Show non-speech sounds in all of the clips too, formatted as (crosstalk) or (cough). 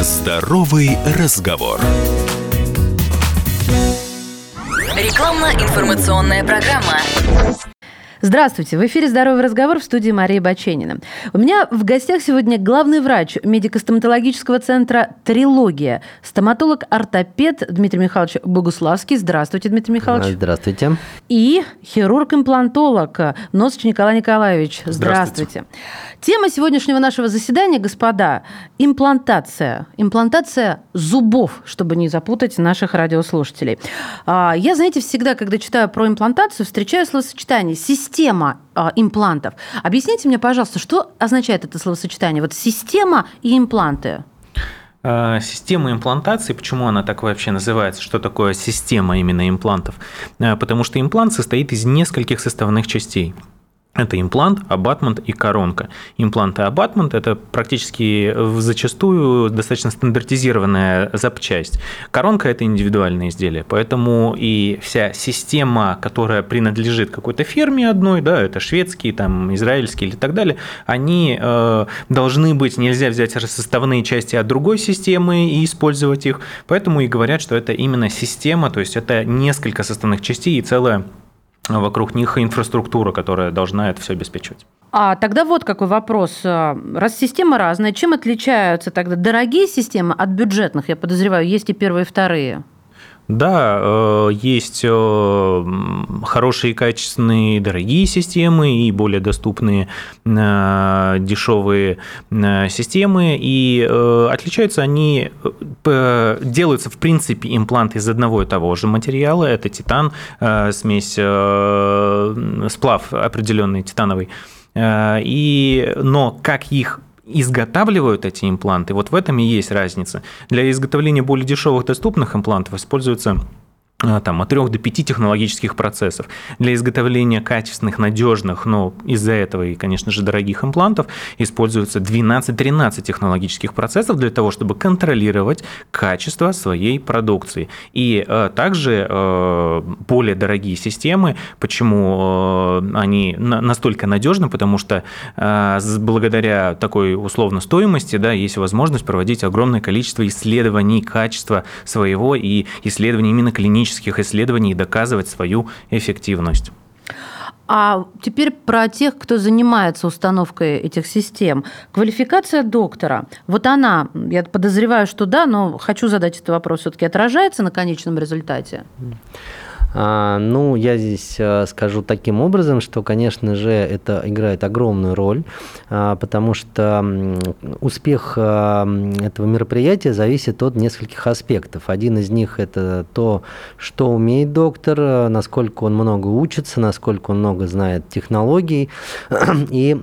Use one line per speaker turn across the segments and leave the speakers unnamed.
Здоровый разговор.
Рекламно-информационная программа.
Здравствуйте, в эфире «Здоровый разговор» в студии Мария Баченина. У меня в гостях сегодня главный врач медико-стоматологического центра «Трилогия», стоматолог-ортопед Дмитрий Михайлович Богуславский. Здравствуйте, Дмитрий Михайлович.
Здравствуйте.
И хирург-имплантолог Носыч Николай Николаевич. Здравствуйте.
Здравствуйте.
Тема сегодняшнего нашего заседания, господа, имплантация. Имплантация зубов, чтобы не запутать наших радиослушателей. А, Я, знаете, всегда, когда читаю про имплантацию, встречаю словосочетание «система а, имплантов». Объясните мне, пожалуйста, что означает это словосочетание? Вот система и импланты.
Э, Система имплантации, почему она так вообще называется, что такое система именно имплантов? Э, Потому что имплант состоит из нескольких составных частей. Это имплант, абатмент и коронка. Имплант и абатмент – это практически зачастую достаточно стандартизированная запчасть. Коронка – это индивидуальное изделие, поэтому и вся система, которая принадлежит какой-то фирме одной, да, это шведские, там, израильские или так далее, они э, должны быть, нельзя взять составные части от другой системы и использовать их, поэтому и говорят, что это именно система, то есть это несколько составных частей и целая вокруг них инфраструктура, которая должна это все обеспечивать.
А тогда вот какой вопрос. А, Раз система разная, чем отличаются тогда дорогие системы от бюджетных? Я подозреваю, есть и первые, и вторые.
Да, э, есть э, хорошие, качественные, дорогие системы и более доступные э, дешевые системы. И отличаются они, делаются в принципе импланты из одного и того же материала. Это титан, смесь, сплав определенный титановый. И, но как их изготавливают эти импланты, вот в этом и есть разница. Для изготовления более дешевых доступных имплантов используются там, от 3 до 5 технологических процессов. Для изготовления качественных, надежных, но из-за этого и, конечно же, дорогих имплантов используются 12-13 технологических процессов для того, чтобы контролировать качество своей продукции. И э, также э, более дорогие системы, почему э, они на- настолько надежны, потому что э, благодаря такой условно стоимости да, есть возможность проводить огромное количество исследований качества своего и исследований именно клинических исследований и доказывать свою эффективность.
А теперь про тех, кто занимается установкой этих систем. Квалификация доктора. Вот она, я подозреваю, что да, но хочу задать этот вопрос, все-таки отражается на конечном результате?
А, ну, я здесь а, скажу таким образом, что, конечно же, это играет огромную роль, а, потому что успех а, м, этого мероприятия зависит от нескольких аспектов. Один из них это то, что умеет доктор, а, насколько он много учится, насколько он много знает технологий (clears throat) и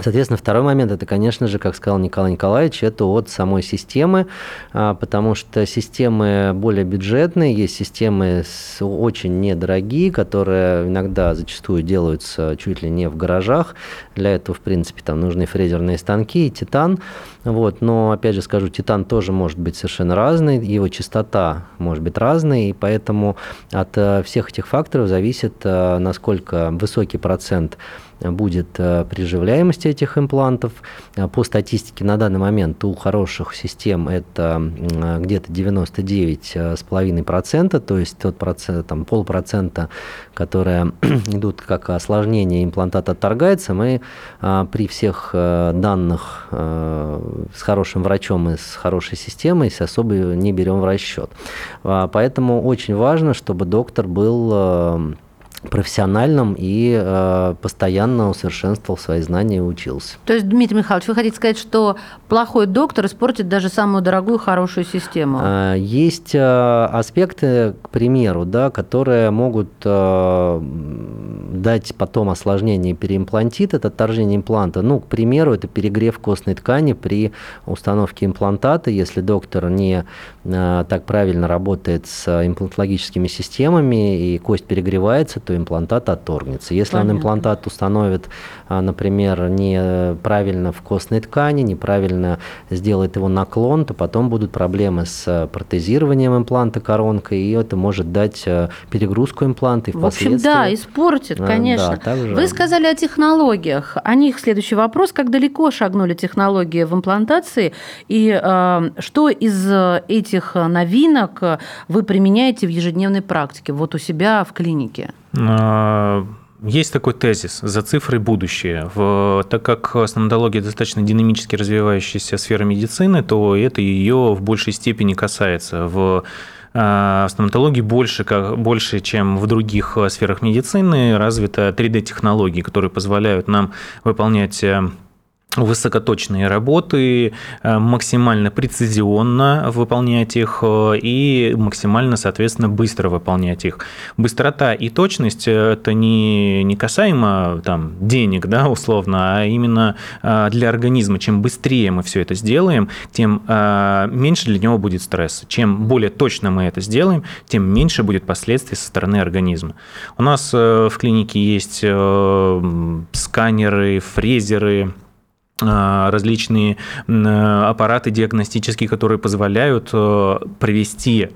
Соответственно, второй момент, это, конечно же, как сказал Николай Николаевич, это от самой системы, а, потому что системы более бюджетные, есть системы очень недорогие, которые иногда зачастую делаются чуть ли не в гаражах. Для этого, в принципе, там нужны фрезерные станки и титан. Вот. Но, опять же скажу, титан тоже может быть совершенно разный, его частота может быть разной, и поэтому от э, всех этих факторов зависит, э, насколько высокий процент будет э, приживляемости этих имплантов. Э, По статистике на данный момент у хороших систем это э, где-то 99,5%, то есть тот процент, там, полпроцента, которые (clears throat) идут как осложнение, имплантат отторгается, мы а, при всех данных с хорошим врачом и с хорошей системой с особо не берем в расчет. А, Поэтому очень важно, чтобы доктор был профессиональным и э, постоянно усовершенствовал свои знания и учился.
То есть, Дмитрий Михайлович, вы хотите сказать, что плохой доктор испортит даже самую дорогую, хорошую систему?
А, Есть э, аспекты, к примеру, да, которые могут э, дать потом осложнение переимплантит, это отторжение импланта. Ну, к примеру, это перегрев костной ткани при установке имплантата, если доктор не э, так правильно работает с имплантологическими системами и кость перегревается, то имплантат отторгнется. Если Понятно. он имплантат установит, а, например, неправильно в костной ткани, неправильно сделает его наклон, то потом будут проблемы с протезированием импланта коронкой, и это может дать э, перегрузку импланта. И
в общем, да, испортит, конечно. Да, также... Вы сказали о технологиях. О них следующий вопрос. Как далеко шагнули технологии в имплантации, и э, что из этих новинок вы применяете в ежедневной практике, вот у себя в клинике?
А, есть такой тезис «за цифрой будущее». В, так как стоматология достаточно динамически развивающаяся сфера медицины, то это ее в большей степени касается. В а, в стоматологии больше, как, больше, чем в других сферах медицины, развита 3D-технологии, которые позволяют нам выполнять э, высокоточные работы, э, максимально прецизионно выполнять их э, и максимально, соответственно, быстро выполнять их. Быстрота и точность – это не, не касаемо там, денег, да, условно, а именно э, для организма. Чем быстрее мы все это сделаем, тем меньше для него будет стресса. Чем более точно мы это сделаем, тем меньше будет последствий со стороны организма. У нас в клинике есть сканеры, фрезеры, различные аппараты диагностические, которые позволяют э, провести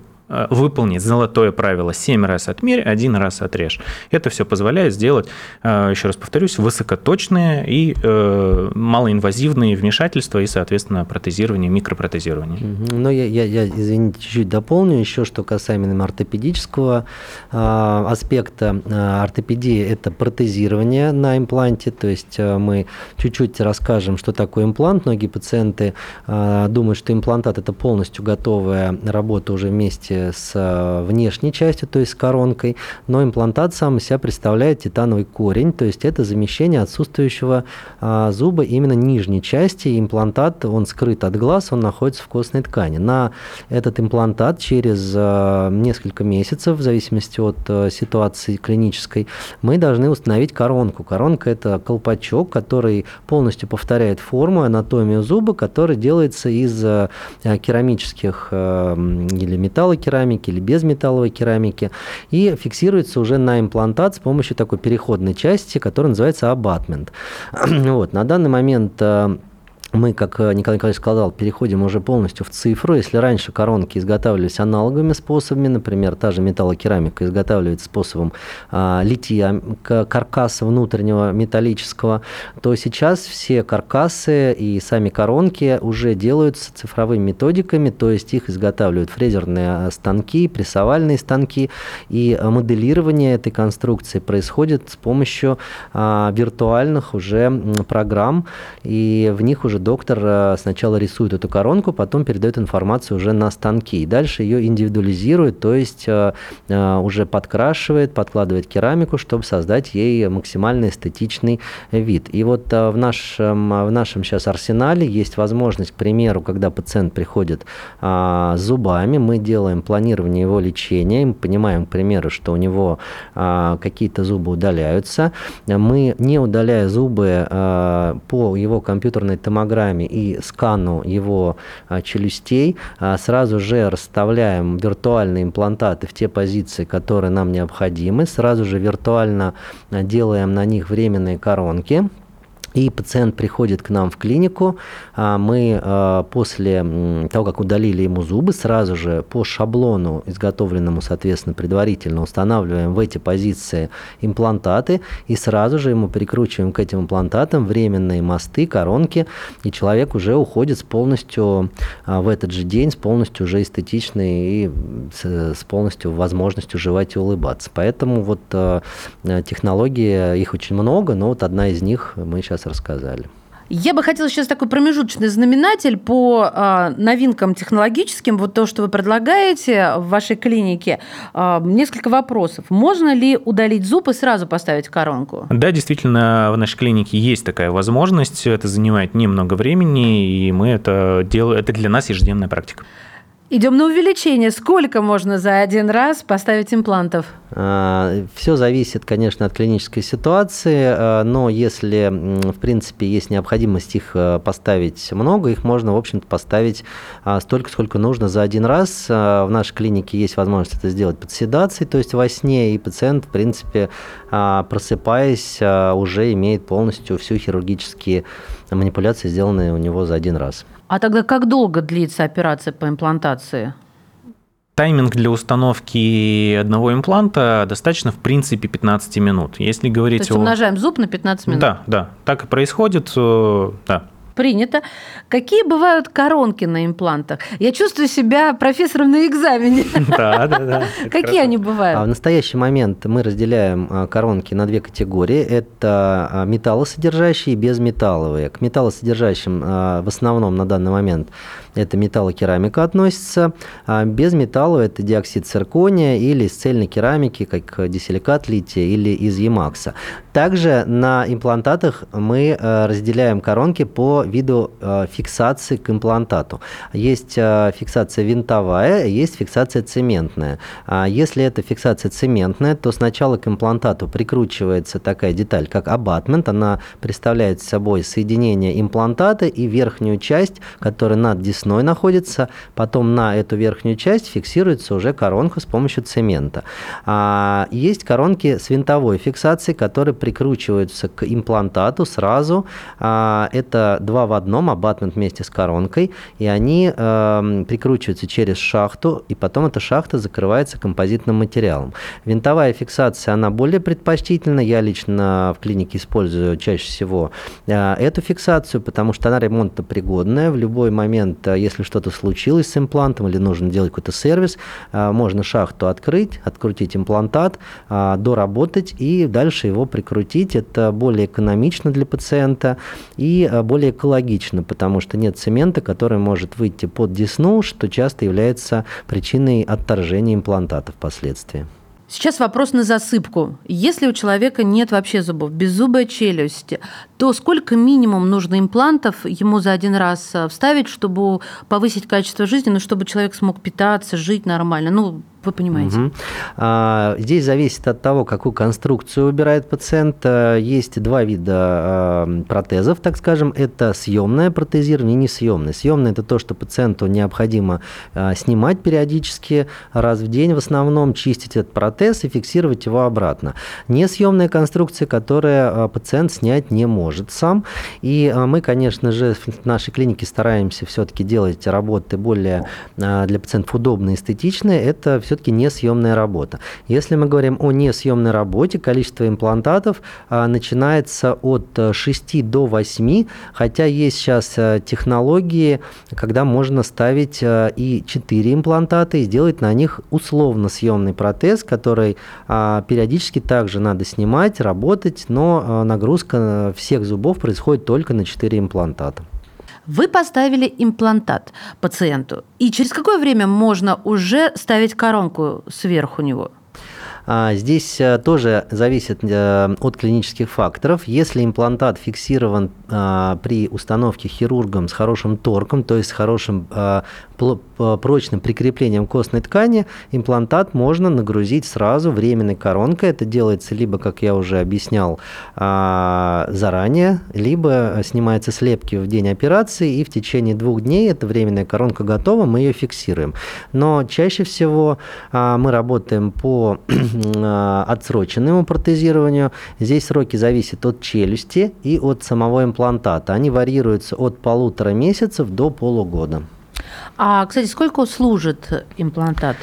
выполнить золотое правило 7 раз отмерь, один раз отрежь. Это все позволяет сделать, э, еще раз повторюсь, высокоточные и э, малоинвазивные вмешательства и, соответственно, протезирование, микропротезирование.
Ну, я, я, я извините, чуть-чуть дополню еще, что касаемо именно ортопедического аспекта. Ортопедия – это протезирование на импланте, то есть мы чуть-чуть расскажем, что такое имплант. Многие пациенты думают, что имплантат – это полностью готовая работа уже вместе с э, внешней частью, то есть с коронкой, но имплантат сам из себя представляет титановый корень, то есть это замещение отсутствующего а, зуба именно нижней части. Имплантат, он скрыт от глаз, он находится в костной ткани. На этот имплантат через а, несколько месяцев, в зависимости от а, ситуации клинической, мы должны установить коронку. Коронка – это колпачок, который полностью повторяет форму, анатомию зуба, который делается из керамических или металла керамики или без металловой керамики, и фиксируется уже на имплантат с помощью такой переходной части, которая называется абатмент. (clears throat) Вот, на данный момент э, мы, как э, Николай Николаевич сказал, переходим уже полностью в цифру. Если раньше коронки изготавливались аналоговыми способами, например, та же металлокерамика изготавливается способом а, литья каркаса внутреннего металлического, то сейчас все каркасы и сами коронки уже делаются цифровыми методиками, то есть их изготавливают фрезерные станки, прессовальные станки, и моделирование этой конструкции происходит с помощью а, виртуальных уже программ, и в них уже доктор э, сначала рисует эту коронку, потом передает информацию уже на станки. И дальше ее индивидуализирует, то есть э, э, уже подкрашивает, подкладывает керамику, чтобы создать ей максимально эстетичный вид. И вот в нашем, в нашем сейчас арсенале есть возможность, к примеру, когда пациент приходит с зубами, мы делаем планирование его лечения, мы понимаем, к примеру, что у него какие-то зубы удаляются. Мы, не удаляя зубы по его компьютерной томографии, программе и скану его а, челюстей, а, сразу же расставляем виртуальные имплантаты в те позиции, которые нам необходимы, сразу же виртуально а, делаем на них временные коронки, и пациент приходит к нам в клинику, а мы а, после того, как удалили ему зубы, сразу же по шаблону, изготовленному, соответственно, предварительно, устанавливаем в эти позиции имплантаты и сразу же ему прикручиваем к этим имплантатам временные мосты, коронки, и человек уже уходит с полностью а, в этот же день, с полностью уже эстетичной и с полностью возможностью жевать и улыбаться. Поэтому вот технологии, их очень много, но вот одна из них мы сейчас сейчас рассказали.
Я бы хотела сейчас такой промежуточный знаменатель по э, новинкам технологическим, вот то, что вы предлагаете в вашей клинике. Э, несколько вопросов. Можно ли удалить зуб и сразу поставить коронку?
Да, действительно, в нашей клинике есть такая возможность. Это занимает немного времени, и мы это делаем. Это для нас ежедневная практика.
Идем на увеличение. Сколько можно за один раз поставить имплантов?
А, Все зависит, конечно, от клинической ситуации, а, но если, в принципе, есть необходимость их а, поставить много, их можно, в общем-то, поставить столько, сколько нужно за один раз. В нашей клинике есть возможность это сделать под седацией, то есть во сне, и пациент, в принципе, просыпаясь, уже имеет полностью всю хирургические манипуляции, сделанные у него за один раз.
А тогда как долго длится операция по имплантации?
Тайминг для установки одного импланта достаточно, в принципе, 15 минут. Если говорить То
есть умножаем зуб на 15 минут?
Да, да, так и происходит, э, да.
Принято. Какие бывают коронки на имплантах? Я чувствую себя профессором на экзамене. (laughs)
Да, да, да. (laughs)
Какие они бывают?
А в настоящий момент мы разделяем а, коронки на две категории. Это а, металлосодержащие и безметалловые. К металлосодержащим в основном на данный момент это металлокерамика относится. Без металла это диоксид циркония или из цельной керамики, как дисиликат лития или из емакса. Также на имплантатах мы разделяем коронки по виду э, фиксации к имплантату. Есть э, фиксация винтовая, есть фиксация цементная. А если это фиксация цементная, то сначала к имплантату прикручивается такая деталь, как абатмент. Она представляет собой соединение имплантата и верхнюю часть, которая над десной находится. Потом на эту верхнюю часть фиксируется уже коронка с помощью цемента. А есть коронки с винтовой фиксацией, которые прикручиваются к имплантату сразу. А, это два в одном, абатмент вместе с коронкой, и они э, прикручиваются через шахту, и потом эта шахта закрывается композитным материалом. Винтовая фиксация, она более предпочтительна. Я лично в клинике использую чаще всего э, эту фиксацию, потому что она ремонтопригодная. В любой момент, э, если что-то случилось с имплантом или нужно делать какой-то сервис, э, можно шахту открыть, открутить имплантат, доработать и дальше его прикрутить. Это более экономично для пациента и э, более экологично, потому что нет цемента, который может выйти под десну, что часто является причиной отторжения имплантата впоследствии.
Сейчас вопрос на засыпку. Если у человека нет вообще зубов, беззубая челюсть, то сколько минимум нужно имплантов ему за один раз э, вставить, чтобы повысить качество жизни, ну, чтобы человек смог питаться, жить нормально? Ну, вы понимаете. Угу.
А, здесь зависит от того, какую конструкцию выбирает пациент. А, есть два вида а, протезов, так скажем. Это съемное протезирование и несъемное. Съемное – это то, что пациенту необходимо а, снимать периодически, раз в день в основном, чистить этот протез и фиксировать его обратно. Несъемная конструкция, которая пациент снять не может сам. И мы, конечно же, в нашей клинике стараемся все-таки делать работы более для пациентов удобные, эстетичные. Это все все-таки несъемная работа. Если мы говорим о несъемной работе, количество имплантатов а, начинается от 6 э, до 8, хотя есть сейчас э, технологии, когда можно ставить э, и 4 имплантата и сделать на них условно съемный протез, который а, периодически также надо снимать, работать, но нагрузка всех зубов происходит только на 4 имплантата.
Вы поставили имплантат пациенту, и через какое время можно уже ставить коронку сверху него?
А, здесь э, тоже зависит э, от клинических факторов. Если имплантат фиксирован а, при установке хирургом с хорошим торком, то есть с хорошим а, прочным прикреплением костной ткани, имплантат можно нагрузить сразу временной коронкой. Это делается либо, как я уже объяснял, заранее, либо снимается слепки в день операции, и в течение двух дней эта временная коронка готова, мы ее фиксируем. Но чаще всего мы работаем по Э, (clears throat) отсроченному протезированию. Здесь сроки зависят от челюсти и от самого имплантата. Они варьируются от полутора месяцев до полугода.
А, кстати, сколько служит имплантат?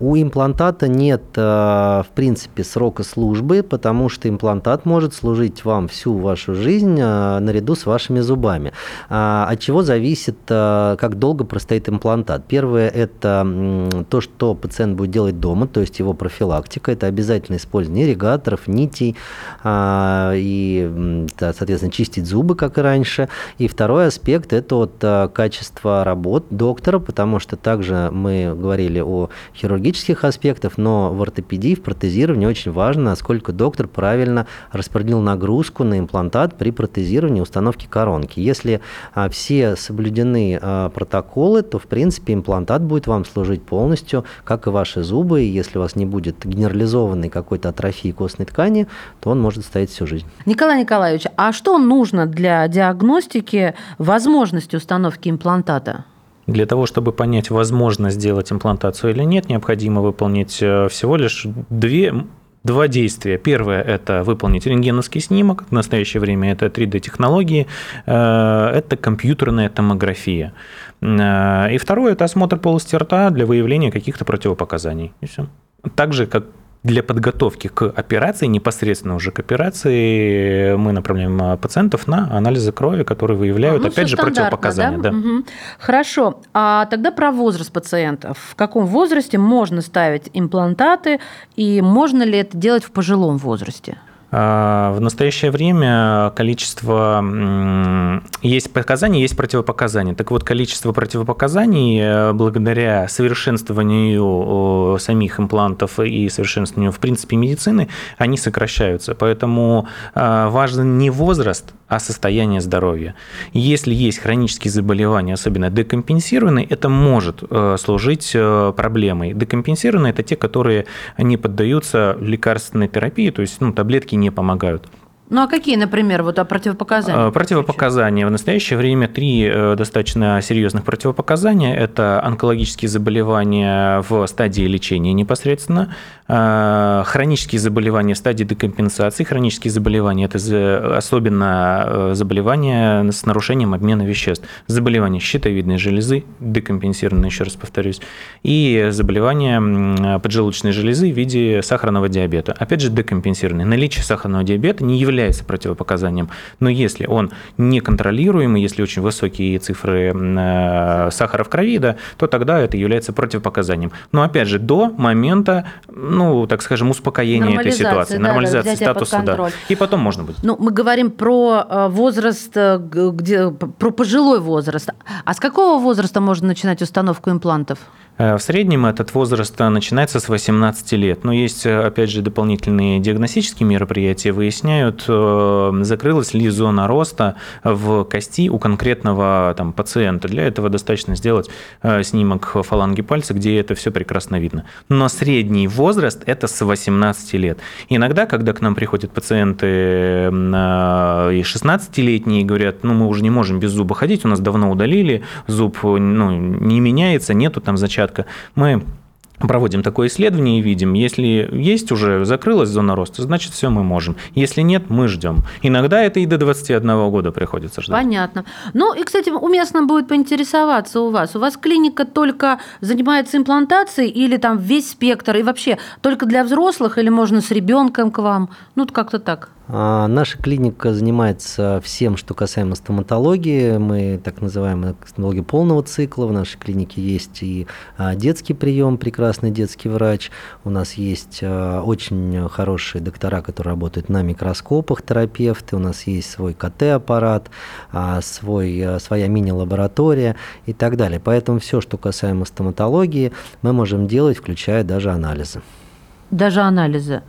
У имплантата нет, э, в принципе, срока службы, потому что имплантат может служить вам всю вашу жизнь э, наряду с вашими зубами. А, от чего зависит, э, как долго простоит имплантат? Первое – это то, что пациент будет делать дома, то есть его профилактика. Это обязательно использование ирригаторов, нитей а, и, соответственно, чистить зубы, как и раньше. И второй аспект – это вот качество работ доктора, потому что также мы говорили о хирургии, физиологических аспектов, но в ортопедии, в протезировании очень важно, насколько доктор правильно распределил нагрузку на имплантат при протезировании установки коронки. Если а, все соблюдены а, протоколы, то, в принципе, имплантат будет вам служить полностью, как и ваши зубы. И если у вас не будет генерализованной какой-то атрофии костной ткани, то он может стоять всю жизнь.
Николай Николаевич, а что нужно для диагностики возможности установки имплантата?
Для того, чтобы понять, возможно сделать имплантацию или нет, необходимо выполнить э, всего лишь две, два действия. Первое – это выполнить рентгеновский снимок. В настоящее время это 3D-технологии. Э, это компьютерная томография. Э, и второе – это осмотр полости рта для выявления каких-то противопоказаний. И все. Так же, как для подготовки к операции, непосредственно уже к операции, мы направляем а, пациентов на анализы крови, которые выявляют, а, ну, опять же, противопоказания. Да? Да. Угу.
Хорошо. А тогда про возраст пациентов. В каком возрасте можно ставить имплантаты и можно ли это делать в пожилом возрасте?
А, в настоящее время количество есть показания, есть противопоказания. Так вот, количество противопоказаний э, благодаря совершенствованию самих имплантов и совершенствованию, в принципе, медицины, они сокращаются. Поэтому а, важен не возраст, а состояние здоровья. Если есть хронические заболевания, особенно декомпенсированные, это может э, служить э, проблемой. Декомпенсированные – это те, которые не поддаются лекарственной терапии, то есть ну, таблетки не помогают.
Ну а какие, например, вот а
противопоказания? В настоящее время три э, достаточно серьезных противопоказания. Это онкологические заболевания в стадии лечения непосредственно, э, хронические заболевания в стадии декомпенсации. Хронические заболевания – это особенно э, заболевания с нарушением обмена веществ. Заболевания щитовидной железы, декомпенсированные, еще раз повторюсь, и заболевания поджелудочной железы в виде сахарного диабета. Опять же, декомпенсированные. Наличие сахарного диабета не является является противопоказанием. Но если он неконтролируемый, если очень высокие цифры э, сахара в крови, да, то тогда это является противопоказанием. Но опять же, до момента, ну, так скажем, успокоения этой ситуации,
да,
нормализации статуса, да. И потом можно будет.
Ну, мы говорим про э, возраст, э, где, про пожилой возраст. А с какого возраста можно начинать установку имплантов?
Э, в среднем этот возраст э, начинается с 18 лет. Но есть, э, опять же, дополнительные диагностические мероприятия, выясняют, закрылась ли зона роста в кости у конкретного там, пациента. Для этого достаточно сделать снимок фаланги пальца, где это все прекрасно видно. Но средний возраст – это с 18 лет. Иногда, когда к нам приходят пациенты и 16-летние, говорят, ну, мы уже не можем без зуба ходить, у нас давно удалили, зуб ну, не меняется, нету там зачатка порядка. Мы проводим такое исследование и видим, если есть уже закрылась зона роста, значит, все мы можем. Если нет, мы ждем. Иногда это и до 21 года приходится ждать.
Понятно. Ну и, кстати, уместно будет поинтересоваться у вас. У вас клиника только занимается имплантацией или там весь спектр и вообще только для взрослых или можно с ребенком к вам? Ну, как-то так.
А, наша клиника занимается всем, что касаемо стоматологии. Мы так называемые стоматологи полного цикла. В нашей клинике есть и а, детский прием, прекрасный детский врач. У нас есть а, очень хорошие доктора, которые работают на микроскопах, терапевты. У нас есть свой КТ-аппарат, свой, своя мини-лаборатория и так далее. Поэтому все, что касаемо стоматологии, мы можем делать, включая даже анализы.
Даже анализы?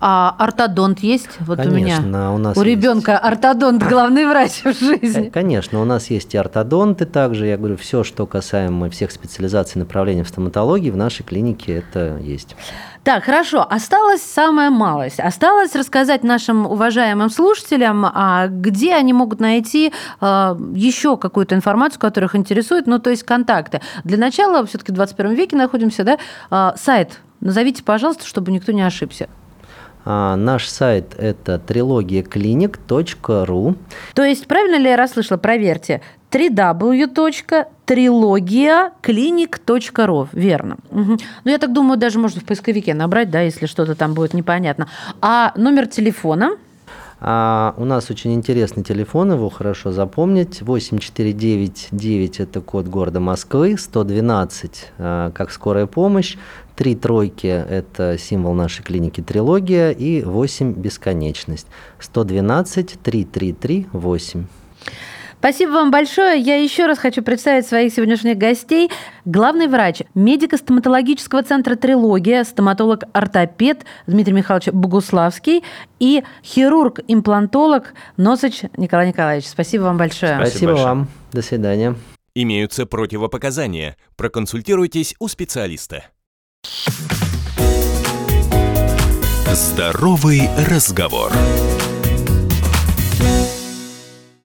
А ортодонт есть? Вот
конечно,
у меня.
У, нас
у ребенка есть. ортодонт главный врач в жизни.
Конечно, у нас есть и ортодонты также. Я говорю, все, что касаемо всех специализаций направлений в стоматологии, в нашей клинике это есть.
Так, хорошо. Осталось самая малость. Осталось рассказать нашим уважаемым слушателям, а где они могут найти а, еще какую-то информацию, которая их интересует, ну, то есть контакты. Для начала, все-таки в 21 веке находимся, да, а, сайт. Назовите, пожалуйста, чтобы никто не ошибся.
А, наш сайт это трилогияклиник.ру.
То есть, правильно ли я расслышала? Проверьте. www.трилогияклиник.ру. Верно. Угу. Ну, я так думаю, даже можно в поисковике набрать, да, если что-то там будет непонятно. А номер телефона?
А у нас очень интересный телефон, его хорошо запомнить. 8499 – это код города Москвы, 112 а, как скорая помощь, Три тройки – это символ нашей клиники «Трилогия» и 8 – бесконечность. 112 333 8.
Спасибо вам большое. Я еще раз хочу представить своих сегодняшних гостей. Главный врач медико-стоматологического центра «Трилогия», стоматолог-ортопед Дмитрий Михайлович Богуславский и хирург-имплантолог Носыч Николай Николаевич. Спасибо вам большое.
Спасибо,
Спасибо большое.
вам. До свидания.
Имеются противопоказания. Проконсультируйтесь у специалиста. Здоровый разговор.